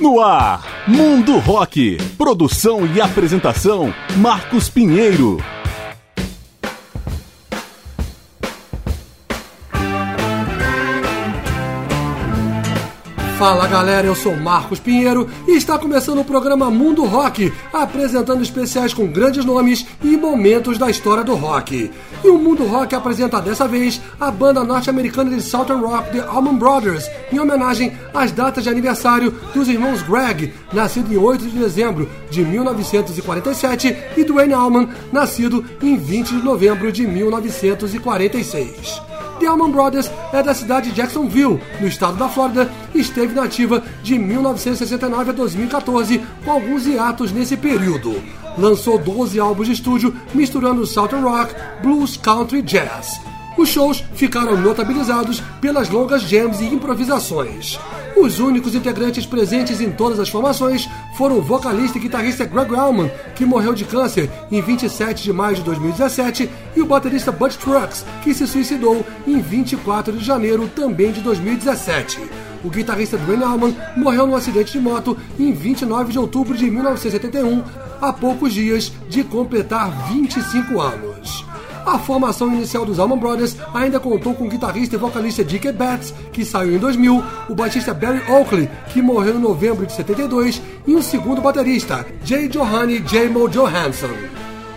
No ar, Mundo Rock. Produção e apresentação, Marcos Pinheiro. Fala galera, eu sou Marcos Pinheiro e está começando o programa Mundo Rock, apresentando especiais com grandes nomes e momentos da história do rock. E o Mundo Rock apresenta dessa vez a banda norte-americana de Southern Rock The Allman Brothers, em homenagem às datas de aniversário dos irmãos Greg, nascido em 8 de dezembro de 1947, e Dwayne Allman, nascido em 20 de novembro de 1946. The Allman Brothers é da cidade de Jacksonville, no estado da Flórida, e esteve nativa de 1969 a 2014, com alguns hiatos nesse período. Lançou 12 álbuns de estúdio misturando Southern Rock, Blues, Country e Jazz. Os shows ficaram notabilizados pelas longas jams e improvisações. Os únicos integrantes presentes em todas as formações foram o vocalista e guitarrista Greg Allman, que morreu de câncer em 27 de maio de 2017, e o baterista Bud Trucks, que se suicidou em 24 de janeiro também de 2017. O guitarrista Dwayne Allman morreu num acidente de moto em 29 de outubro de 1971, há poucos dias de completar 25 anos. A formação inicial dos Allman Brothers ainda contou com o guitarrista e vocalista Dick Betts, que saiu em 2000, o baixista Barry Oakley, que morreu em novembro de 72, e um segundo baterista, Jay Johanny J. Mo Johansson.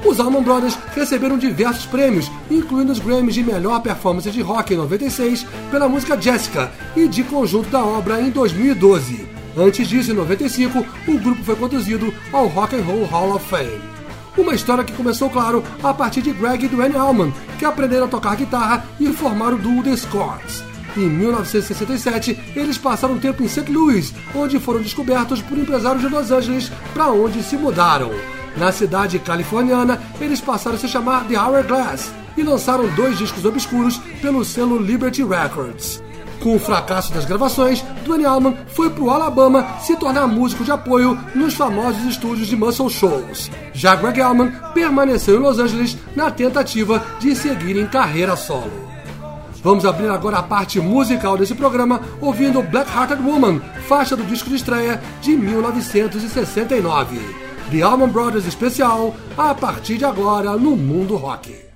Os Allman Brothers receberam diversos prêmios, incluindo os Grammys de Melhor Performance de Rock em 96 pela música Jessica e de conjunto da obra em 2012. Antes disso, em 95, o grupo foi conduzido ao Rock and Roll Hall of Fame. Uma história que começou, claro, a partir de Greg e Dwayne Allman, que aprenderam a tocar guitarra e formaram o duo The Scots. Em 1967, eles passaram um tempo em St. Louis, onde foram descobertos por empresários de Los Angeles, para onde se mudaram. Na cidade californiana, eles passaram a se chamar The Hourglass e lançaram dois discos obscuros pelo selo Liberty Records. Com o fracasso das gravações, Dwayne Allman foi para o Alabama se tornar músico de apoio nos famosos estúdios de Muscle Shoals. Já Greg Allman permaneceu em Los Angeles na tentativa de seguir em carreira solo. Vamos abrir agora a parte musical desse programa ouvindo Black Hearted Woman, faixa do disco de estreia de 1969. The Allman Brothers especial, a partir de agora no Mundo Rock.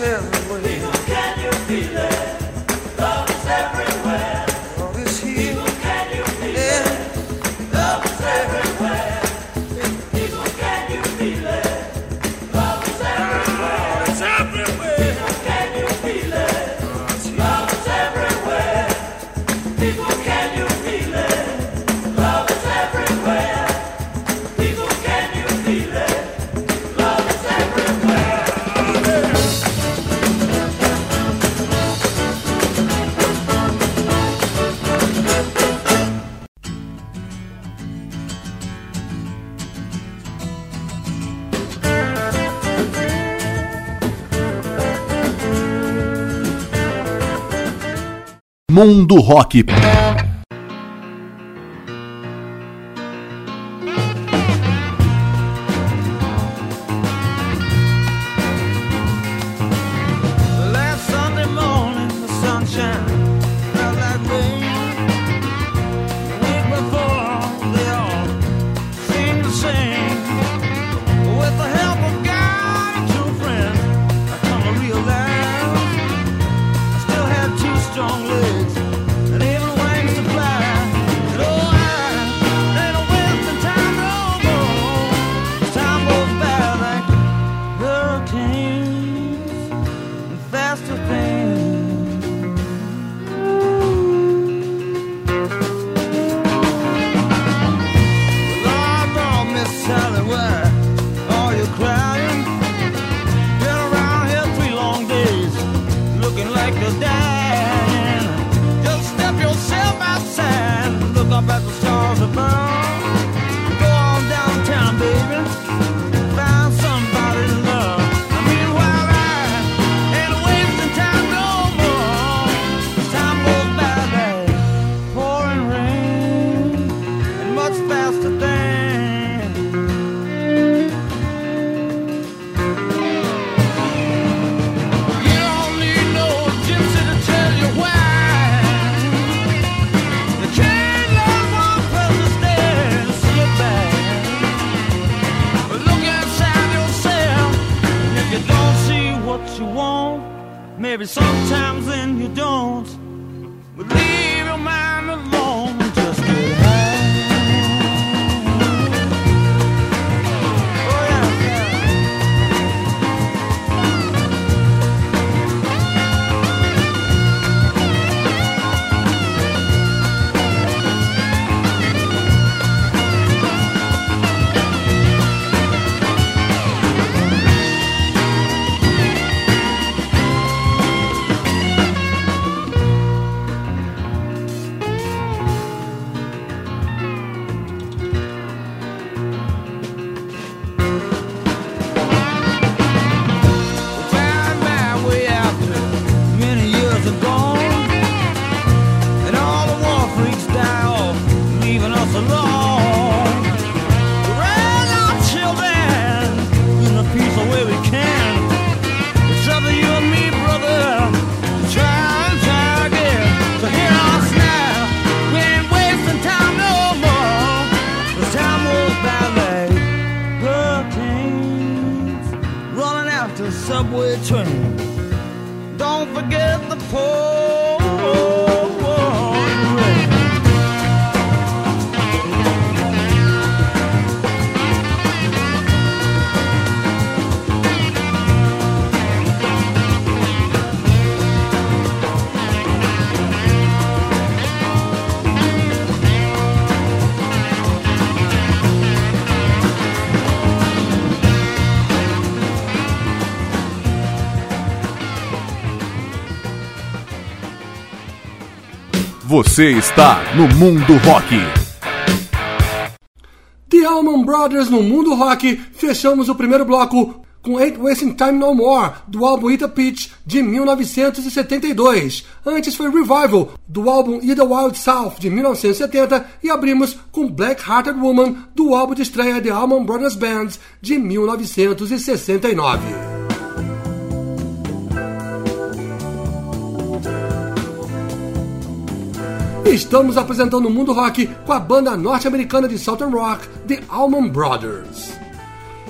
myself Mundo Rock. the subway train. Don't forget the poor. Você está no Mundo Rock. The Allman Brothers no Mundo Rock. Fechamos o primeiro bloco com Ain't Wasting Time No More, do álbum Ita Pitch, de 1972. Antes foi Revival, do álbum In the Wild South, de 1970. E abrimos com Black Hearted Woman, do álbum de estreia The Allman Brothers Band, de 1969. Estamos apresentando o mundo rock com a banda norte-americana de Southern Rock, The Allman Brothers.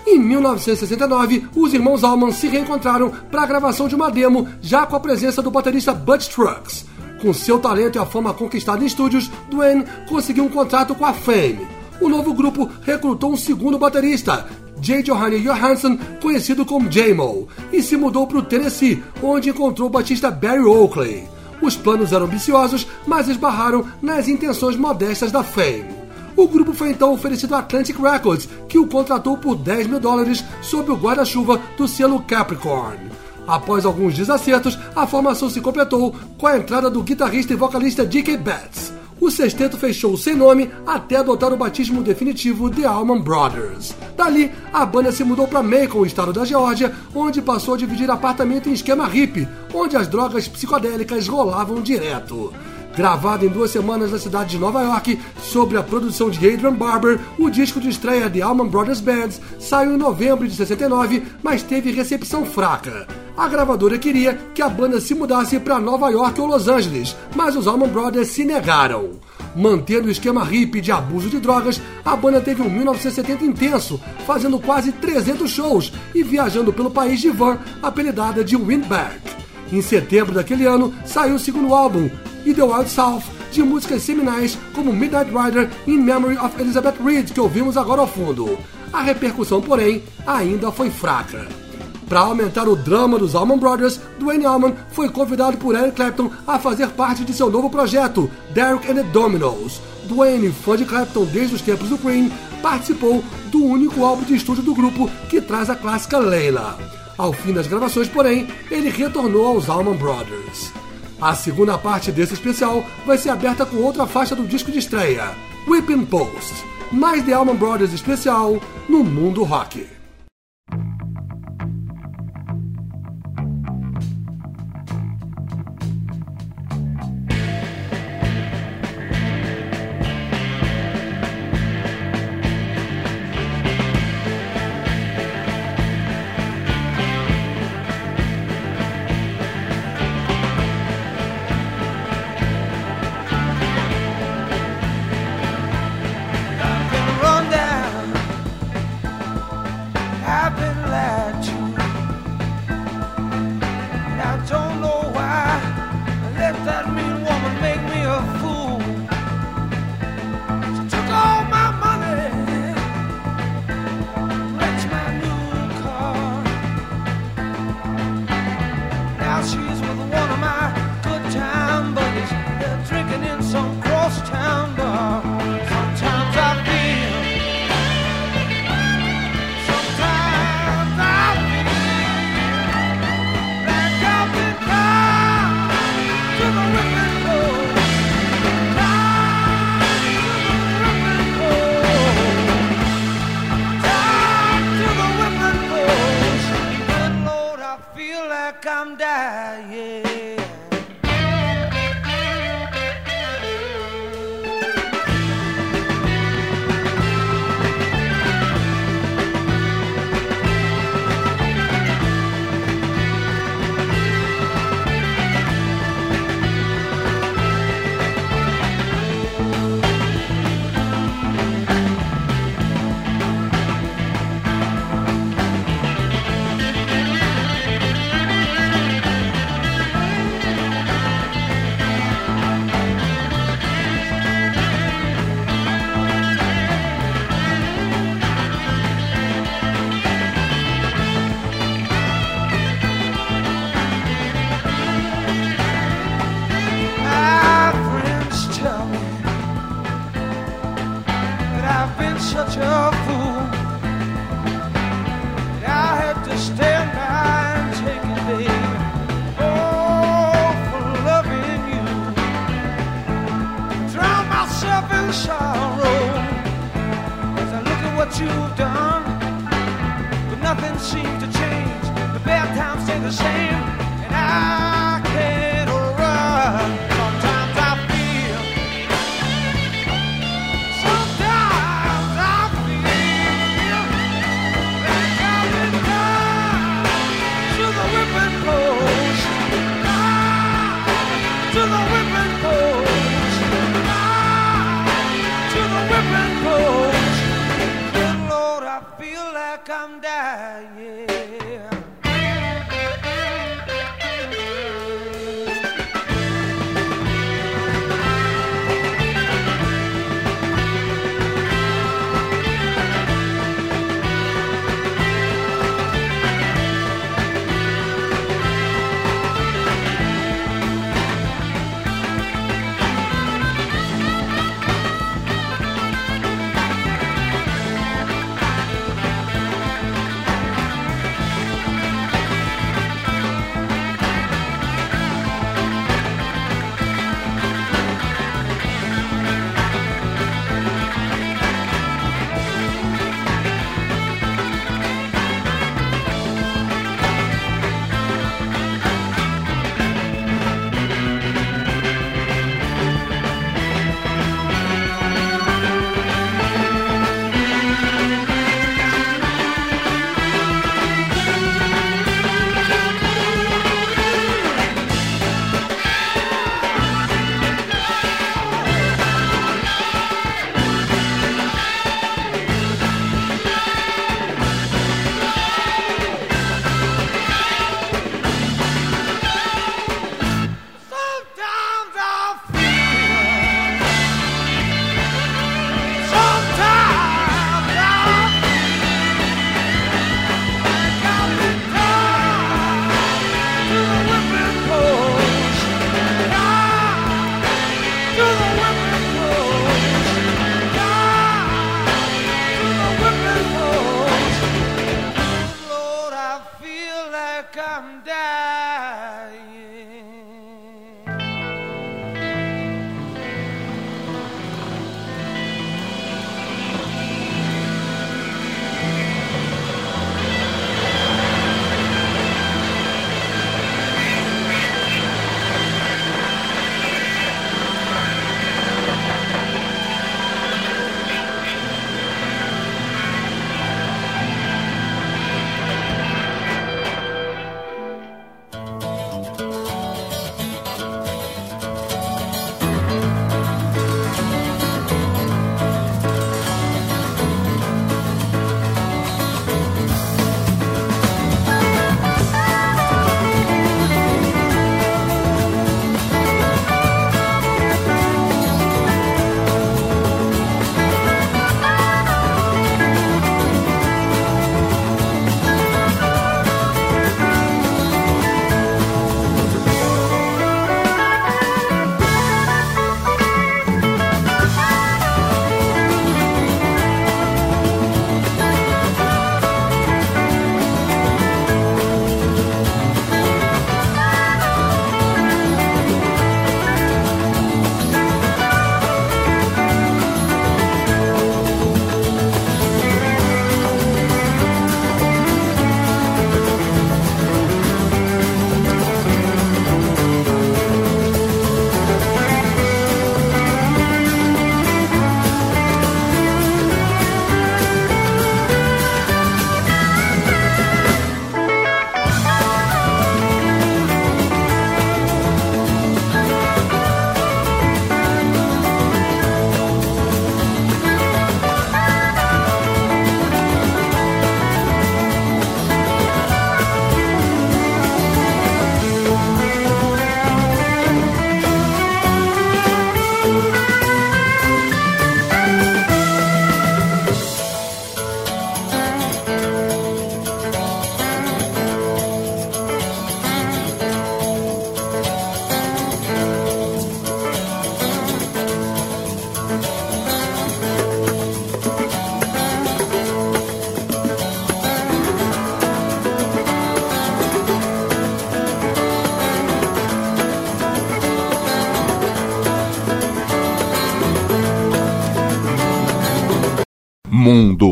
Em 1969, os irmãos Allman se reencontraram para a gravação de uma demo, já com a presença do baterista Butch Trucks. Com seu talento e a fama conquistada em estúdios, Duane conseguiu um contrato com a Fame. O novo grupo recrutou um segundo baterista, J. Johanny Johansson, conhecido como J-Mo, e se mudou para o Tennessee, onde encontrou o batista Barry Oakley. Os planos eram ambiciosos, mas esbarraram nas intenções modestas da Fame. O grupo foi então oferecido a Atlantic Records, que o contratou por 10 mil dólares sob o guarda-chuva do selo Capricorn. Após alguns desacertos, a formação se completou com a entrada do guitarrista e vocalista D.K. Betts. O sexteto fechou sem nome até adotar o batismo definitivo The Allman Brothers. Dali, a banda se mudou para Macon, estado da Geórgia, onde passou a dividir apartamento em esquema hippie, onde as drogas psicodélicas rolavam direto. Gravado em duas semanas na cidade de Nova York, sobre a produção de Adrian Barber, o disco de estreia de Allman Brothers Bands saiu em novembro de 69, mas teve recepção fraca. A gravadora queria que a banda se mudasse para Nova York ou Los Angeles, mas os Allman Brothers se negaram. Mantendo o esquema hippie de abuso de drogas, a banda teve um 1970 intenso, fazendo quase 300 shows e viajando pelo país de van, apelidada de Windback. Em setembro daquele ano, saiu o segundo álbum, e The Wild South, de músicas seminais como Midnight Rider In Memory of Elizabeth Reed, que ouvimos agora ao fundo. A repercussão, porém, ainda foi fraca. Para aumentar o drama dos Allman Brothers, Dwayne Allman foi convidado por Eric Clapton a fazer parte de seu novo projeto, Derek and the Dominos. Dwayne, fã de Clapton desde os tempos do Queen, participou do único álbum de estúdio do grupo que traz a clássica Leila. Ao fim das gravações, porém, ele retornou aos Allman Brothers. A segunda parte desse especial vai ser aberta com outra faixa do disco de estreia, Whipping Post. Mais The Allman Brothers especial no Mundo Rock. myself in sorrow. As I look at what you've done But nothing seems to change. The bad times stay the same And I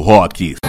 Rock.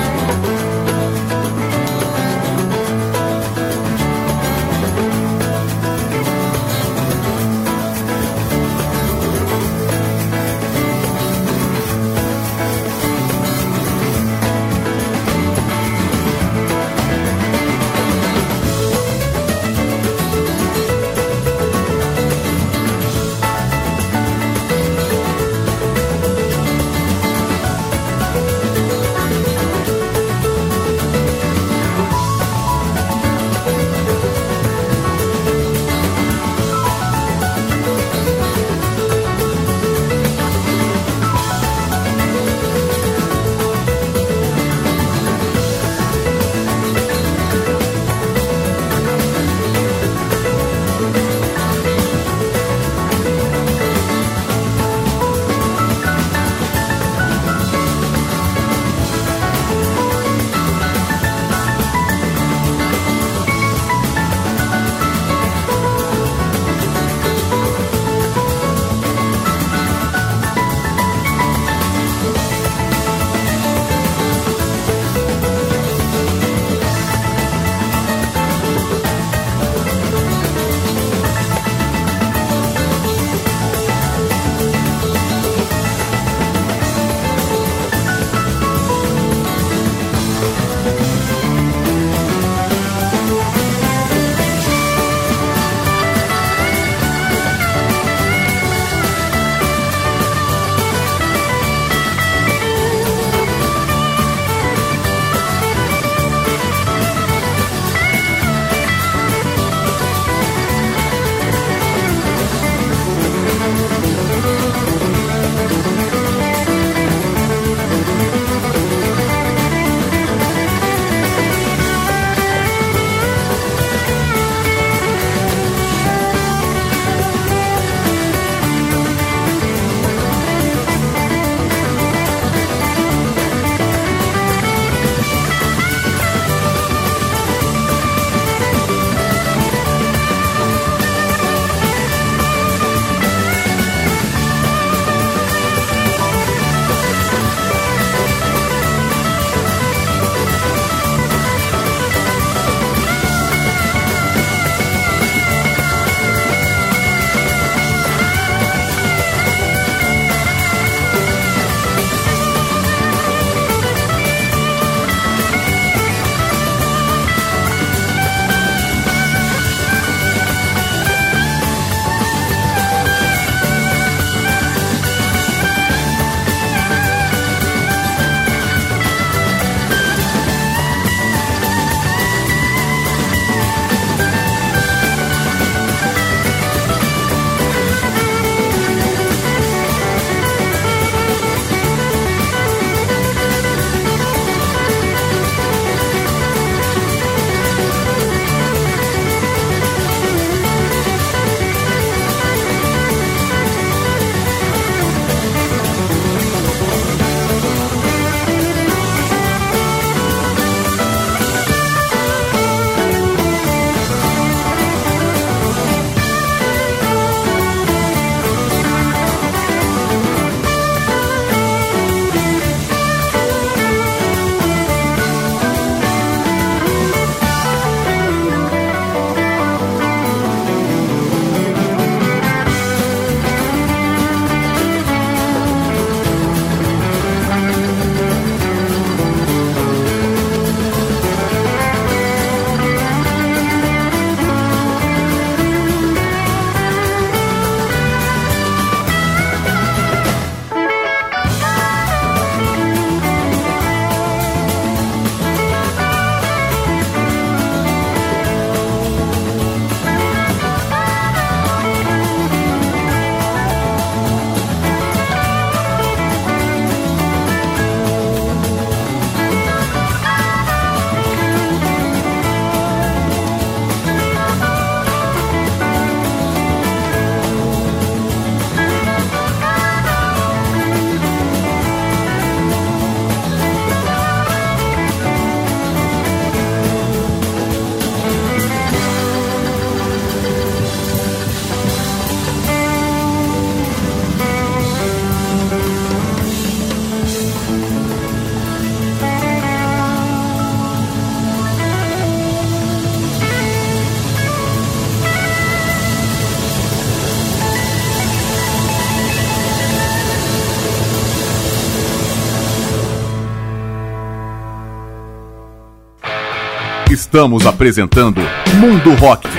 Estamos apresentando Mundo Rock.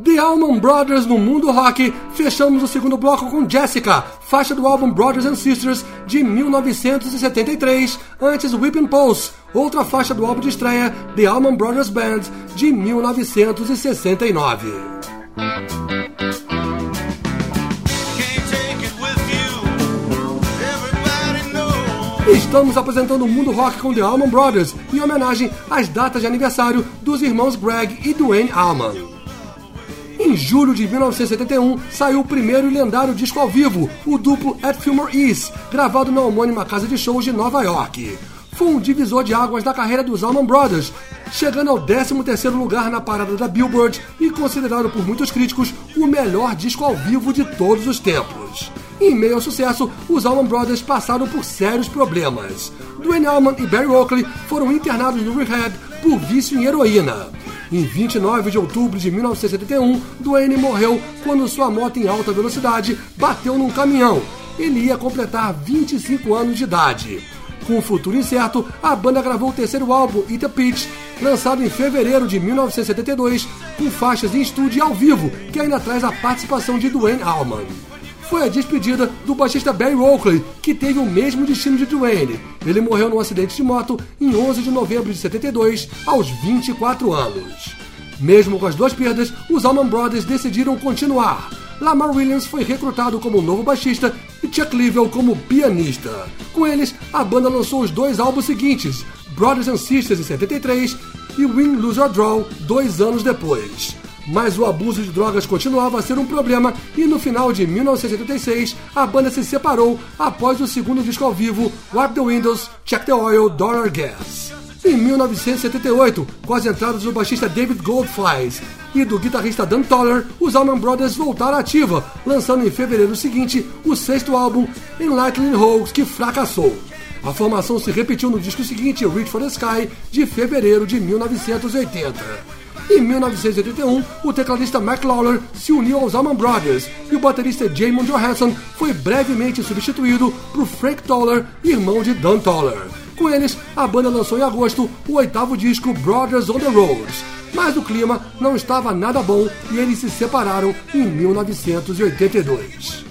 The Allman Brothers no mundo rock. Fechamos o segundo bloco com Jessica, faixa do álbum Brothers and Sisters de 1973, antes Whipping Pulse, outra faixa do álbum de estreia The Allman Brothers Band de 1969. Estamos apresentando o Mundo Rock com The Allman Brothers em homenagem às datas de aniversário dos irmãos Greg e Dwayne Allman. Em julho de 1971, saiu o primeiro e lendário disco ao vivo, o duplo At Fillmore East, gravado na homônima casa de shows de Nova York. Foi um divisor de águas da carreira dos Allman Brothers, chegando ao 13º lugar na parada da Billboard e considerado por muitos críticos o melhor disco ao vivo de todos os tempos. Em meio ao sucesso, os Allman Brothers passaram por sérios problemas. Dwayne Allman e Barry Oakley foram internados no rehab por vício em heroína. Em 29 de outubro de 1971, Dwayne morreu quando sua moto em alta velocidade bateu num caminhão. Ele ia completar 25 anos de idade. Com o futuro incerto, a banda gravou o terceiro álbum, Eat a Pitch, lançado em fevereiro de 1972, com faixas em estúdio e ao vivo, que ainda traz a participação de Dwayne Allman foi a despedida do baixista Barry Oakley, que teve o mesmo destino de Dwayne. Ele morreu num acidente de moto em 11 de novembro de 72, aos 24 anos. Mesmo com as duas perdas, os Allman Brothers decidiram continuar. Lamar Williams foi recrutado como novo baixista e Chuck Leavell como pianista. Com eles, a banda lançou os dois álbuns seguintes, Brothers and Sisters em 73 e Win, Lose or Draw, dois anos depois mas o abuso de drogas continuava a ser um problema e no final de 1976 a banda se separou após o segundo disco ao vivo, Wipe the Windows, Check the Oil, Dollar Gas. Em 1978, com as entradas do baixista David Goldflies e do guitarrista Dan Toller, os Allman Brothers voltaram à ativa, lançando em fevereiro seguinte o sexto álbum, Enlightening Hoax, que fracassou. A formação se repetiu no disco seguinte, Reach for the Sky, de fevereiro de 1980. Em 1981, o tecladista Mac Lawler se uniu aos Allman Brothers e o baterista Jamon Johansson foi brevemente substituído por Frank Toller, irmão de Dan Toller. Com eles, a banda lançou em agosto o oitavo disco Brothers on the Road. Mas o clima não estava nada bom e eles se separaram em 1982.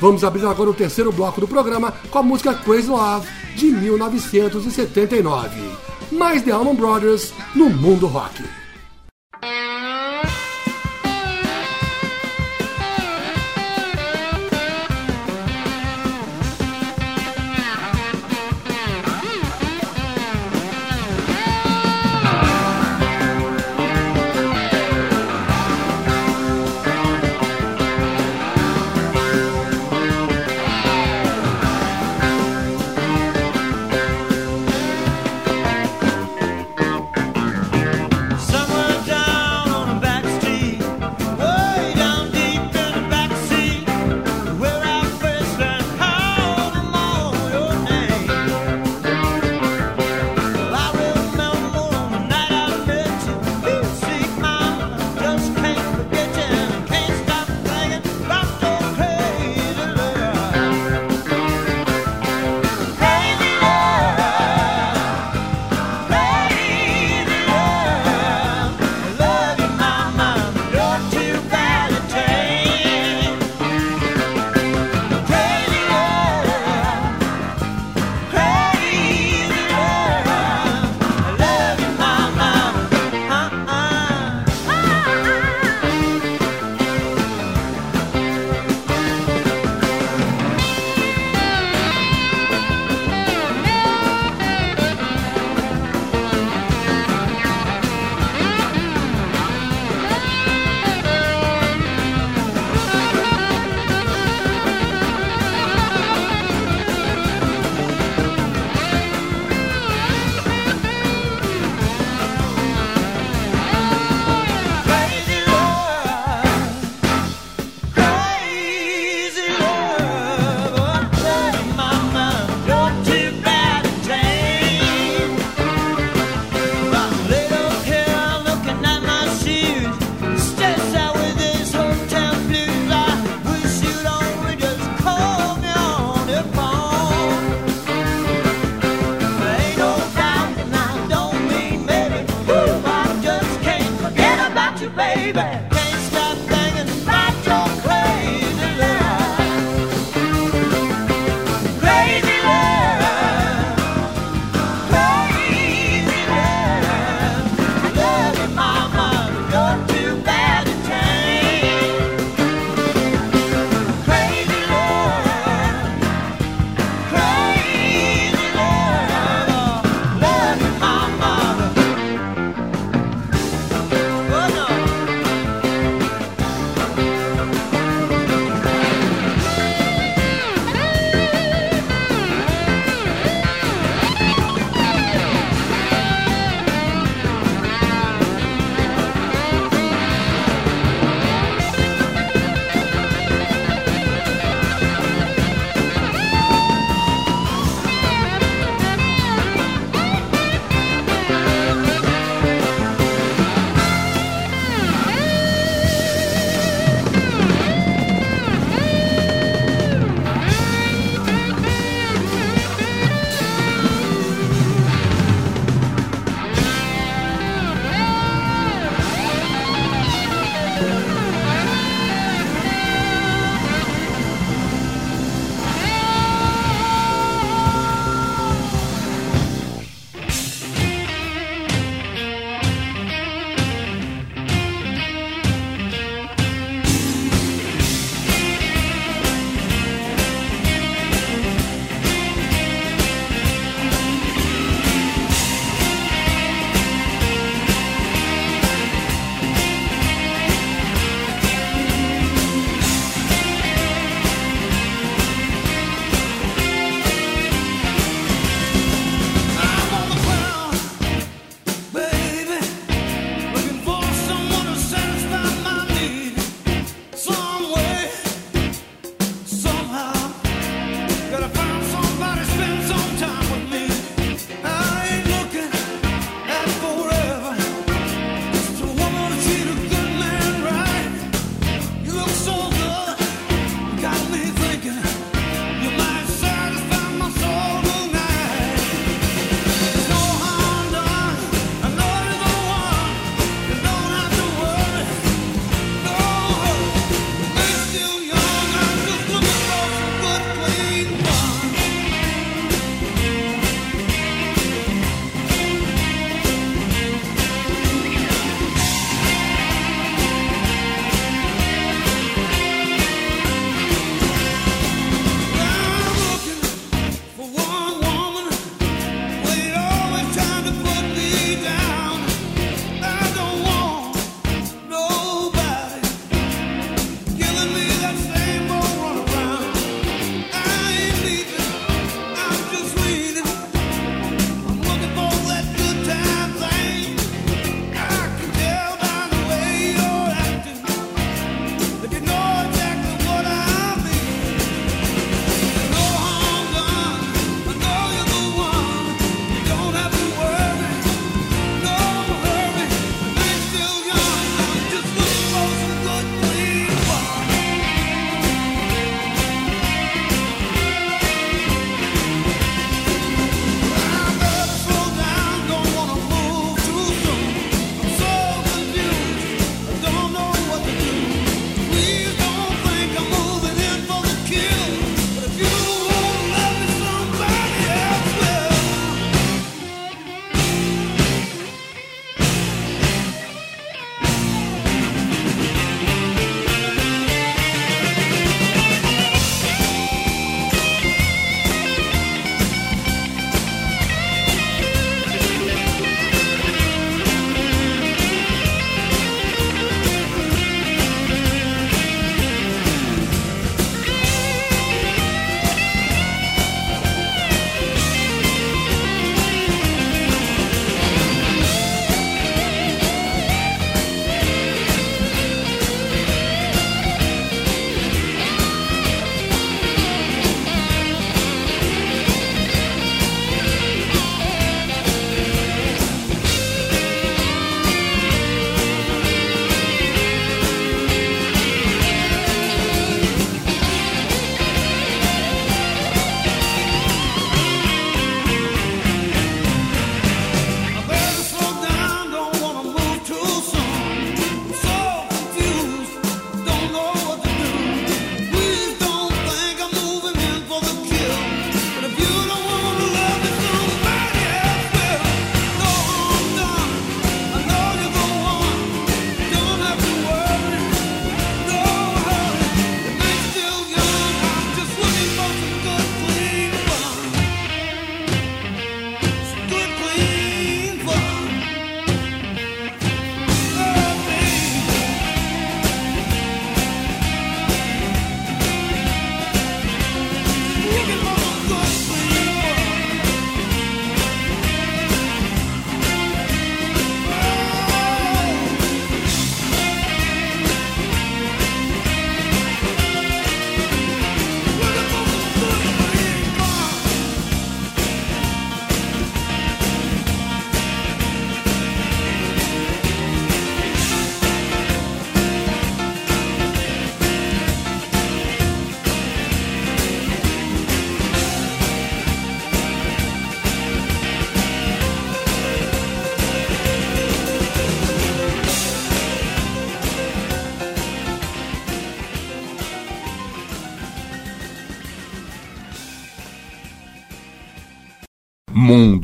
Vamos abrir agora o terceiro bloco do programa com a música Crazy Love de 1979. Mais The Allman Brothers no mundo rock.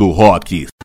Mundo Rock.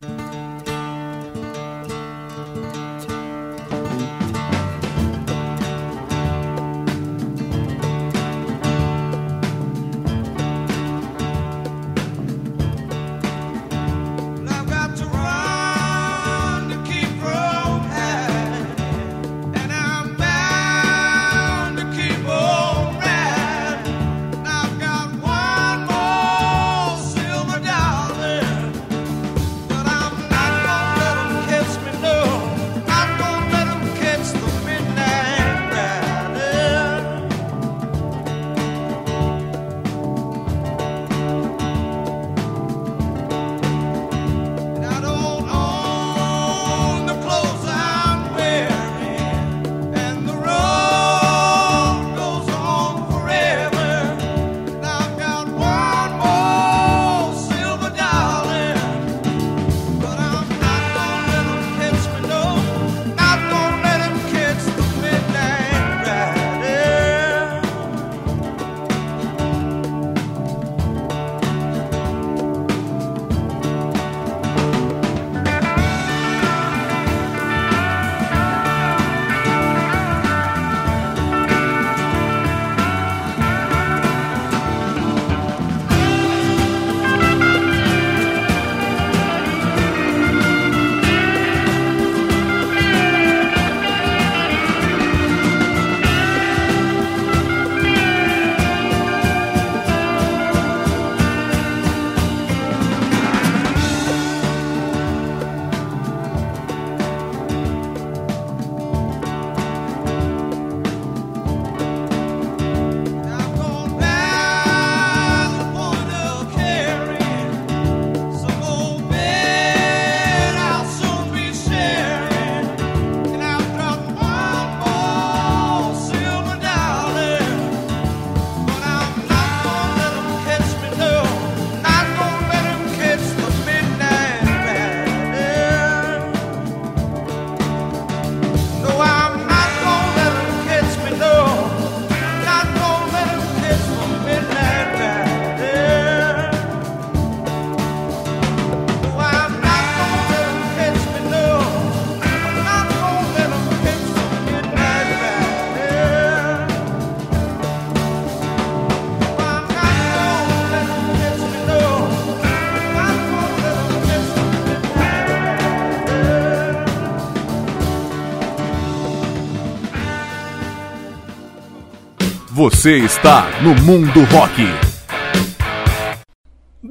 Você está no Mundo Rock.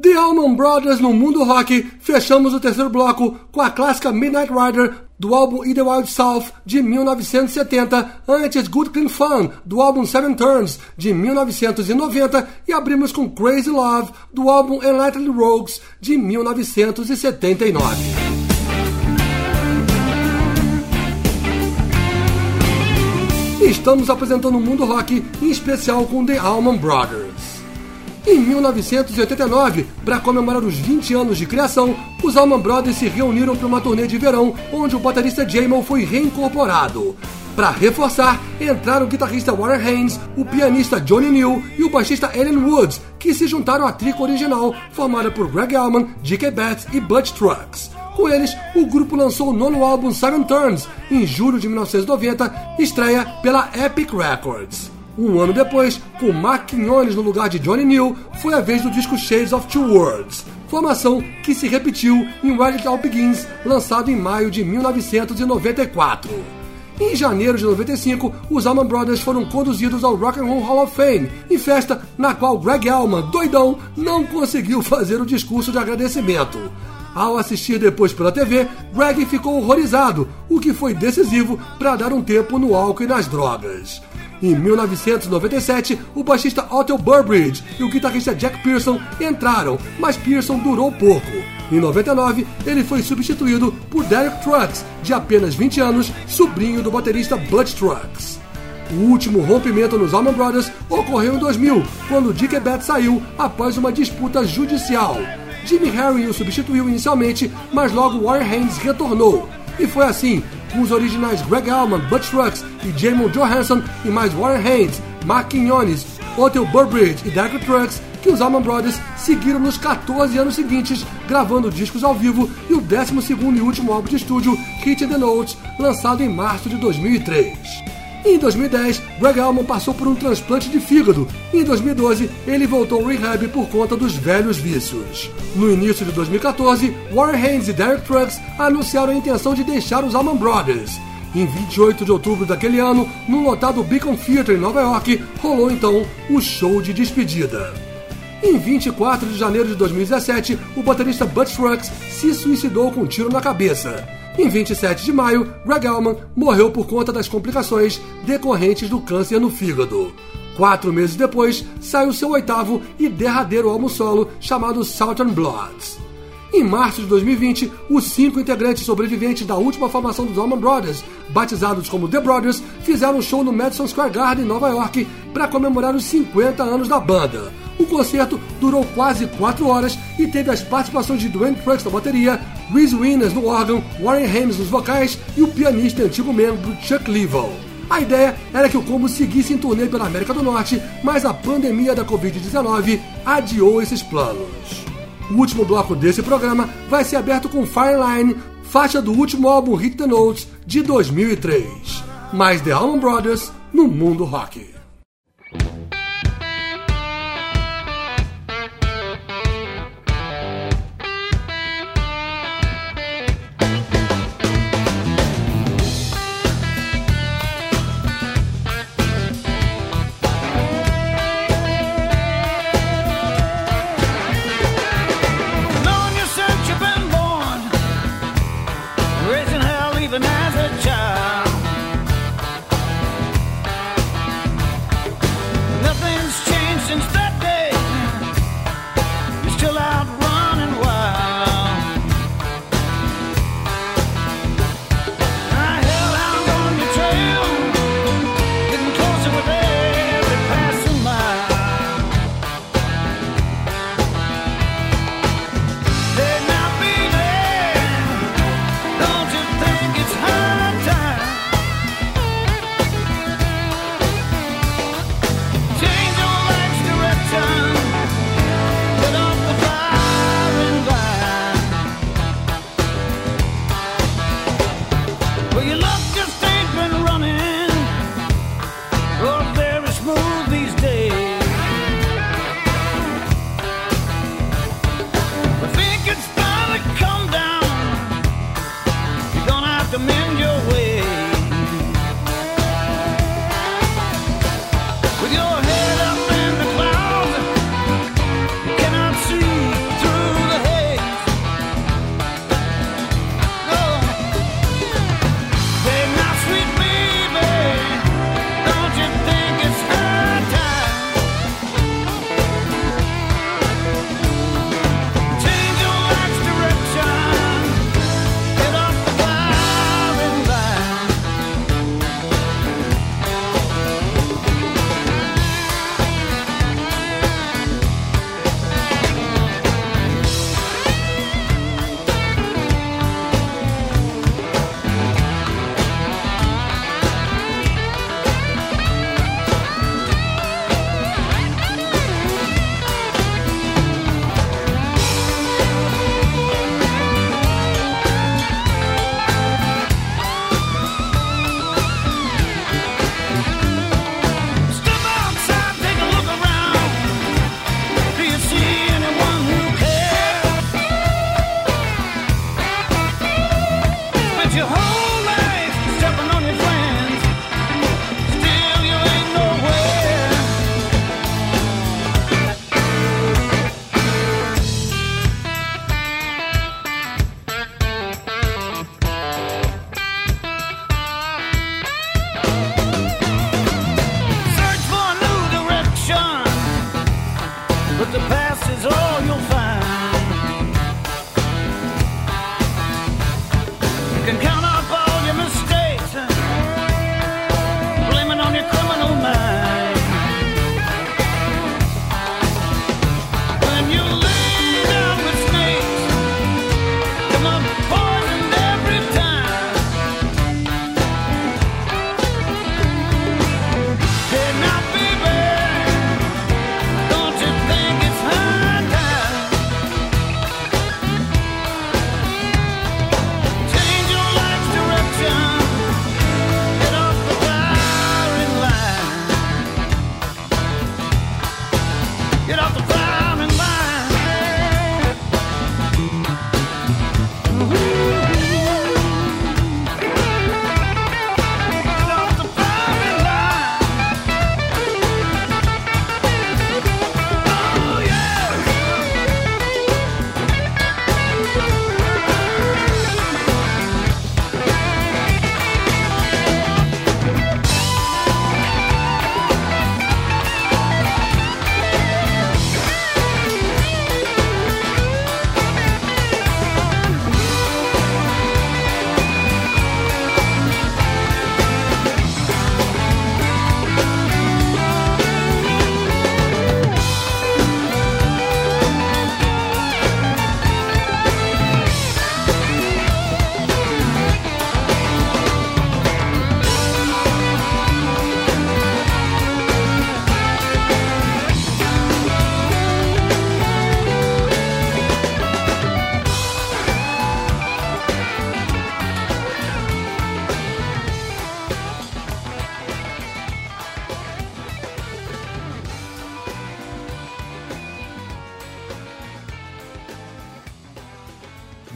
The Allman Brothers no Mundo Rock. Fechamos o terceiro bloco com a clássica Midnight Rider do álbum In the Wild South de 1970, antes Good Clean Fun do álbum Seven Turns de 1990 e abrimos com Crazy Love do álbum Enlightened Rogues de 1979. Estamos apresentando o mundo rock, em especial com The Allman Brothers. Em 1989, para comemorar os 20 anos de criação, os Allman Brothers se reuniram para uma turnê de verão, onde o baterista Jamal foi reincorporado. Para reforçar, entraram o guitarrista Warren Haynes, o pianista Johnny New e o baixista Alan Woods, que se juntaram à trico original, formada por Greg Allman, G.K. Betts e Butch Trucks. Com eles, o grupo lançou o nono álbum Seven Turns, em julho de 1990, estreia pela Epic Records. Um ano depois, com Mark Quinones no lugar de Johnny New, foi a vez do disco Shades of Two Worlds, formação que se repetiu em Where It All Begins, lançado em maio de 1994. Em janeiro de 95, os Allman Brothers foram conduzidos ao Rock and Roll Hall of Fame, em festa na qual Greg Allman, doidão, não conseguiu fazer o discurso de agradecimento. Ao assistir depois pela TV, Greg ficou horrorizado, o que foi decisivo para dar um tempo no álcool e nas drogas. Em 1997, o baixista Otto Burbridge e o guitarrista Jack Pearson entraram, mas Pearson durou pouco. Em 99, ele foi substituído por Derek Trucks, de apenas 20 anos, sobrinho do baterista Bud Trucks. O último rompimento nos Allman Brothers ocorreu em 2000, quando Dick Ebert saiu após uma disputa judicial. Jimmy Harry o substituiu inicialmente, mas logo Warren Haynes retornou. E foi assim, com os originais Greg Allman, Butch Trucks e Jamon Johansson e mais Warren Haynes, Mark Quinones, Otel Burbridge e Dark Trucks, que os Allman Brothers seguiram nos 14 anos seguintes, gravando discos ao vivo e o 12 e último álbum de estúdio, Hit the Notes, lançado em março de 2003. Em 2010, Greg Allman passou por um transplante de fígado e em 2012 ele voltou ao rehab por conta dos velhos vícios. No início de 2014, Warren Haynes e Derek Trucks anunciaram a intenção de deixar os Allman Brothers. Em 28 de outubro daquele ano, no lotado Beacon Theatre em Nova York, rolou então o show de despedida. Em 24 de janeiro de 2017, o baterista Butch Trucks se suicidou com um tiro na cabeça. Em 27 de maio, Greg Allman morreu por conta das complicações decorrentes do câncer no fígado. Quatro meses depois, saiu seu oitavo e derradeiro álbum solo chamado Southern Bloods. Em março de 2020, os cinco integrantes sobreviventes da última formação dos Allman Brothers, batizados como The Brothers, fizeram um show no Madison Square Garden, em Nova York, para comemorar os 50 anos da banda. O concerto durou quase 4 horas e teve as participações de Dwayne Crux na bateria, Reese Winners no órgão, Warren Haynes nos vocais e o pianista e antigo membro Chuck Leavell. A ideia era que o combo seguisse em turnê pela América do Norte, mas a pandemia da Covid-19 adiou esses planos. O último bloco desse programa vai ser aberto com Fireline, faixa do último álbum Hit the Notes de 2003. Mais The Allman Brothers no mundo rock.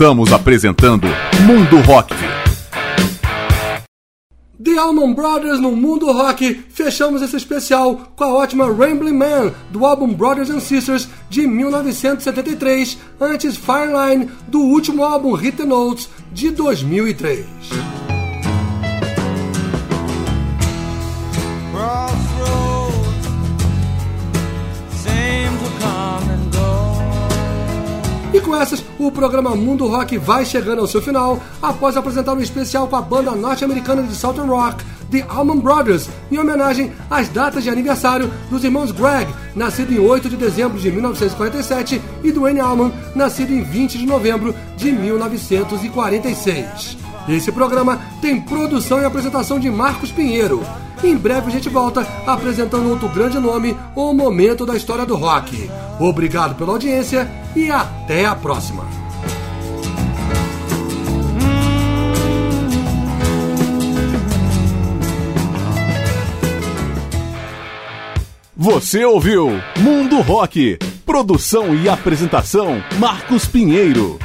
Estamos apresentando Mundo Rock. The Allman Brothers no mundo rock, fechamos esse especial com a ótima Rambling Man do álbum Brothers and Sisters de 1973, antes Fireline do último álbum Hit Notes de 2003. E com essas, o programa Mundo Rock vai chegando ao seu final, após apresentar um especial com a banda norte-americana de Southern Rock, The Allman Brothers, em homenagem às datas de aniversário dos irmãos Greg, nascido em 8 de dezembro de 1947, e Dwayne Allman, nascido em 20 de novembro de 1946. Esse programa tem produção e apresentação de Marcos Pinheiro. Em breve a gente volta apresentando outro grande nome ou momento da história do rock. Obrigado pela audiência e até a próxima. Você ouviu Mundo Rock. Produção e apresentação Marcos Pinheiro.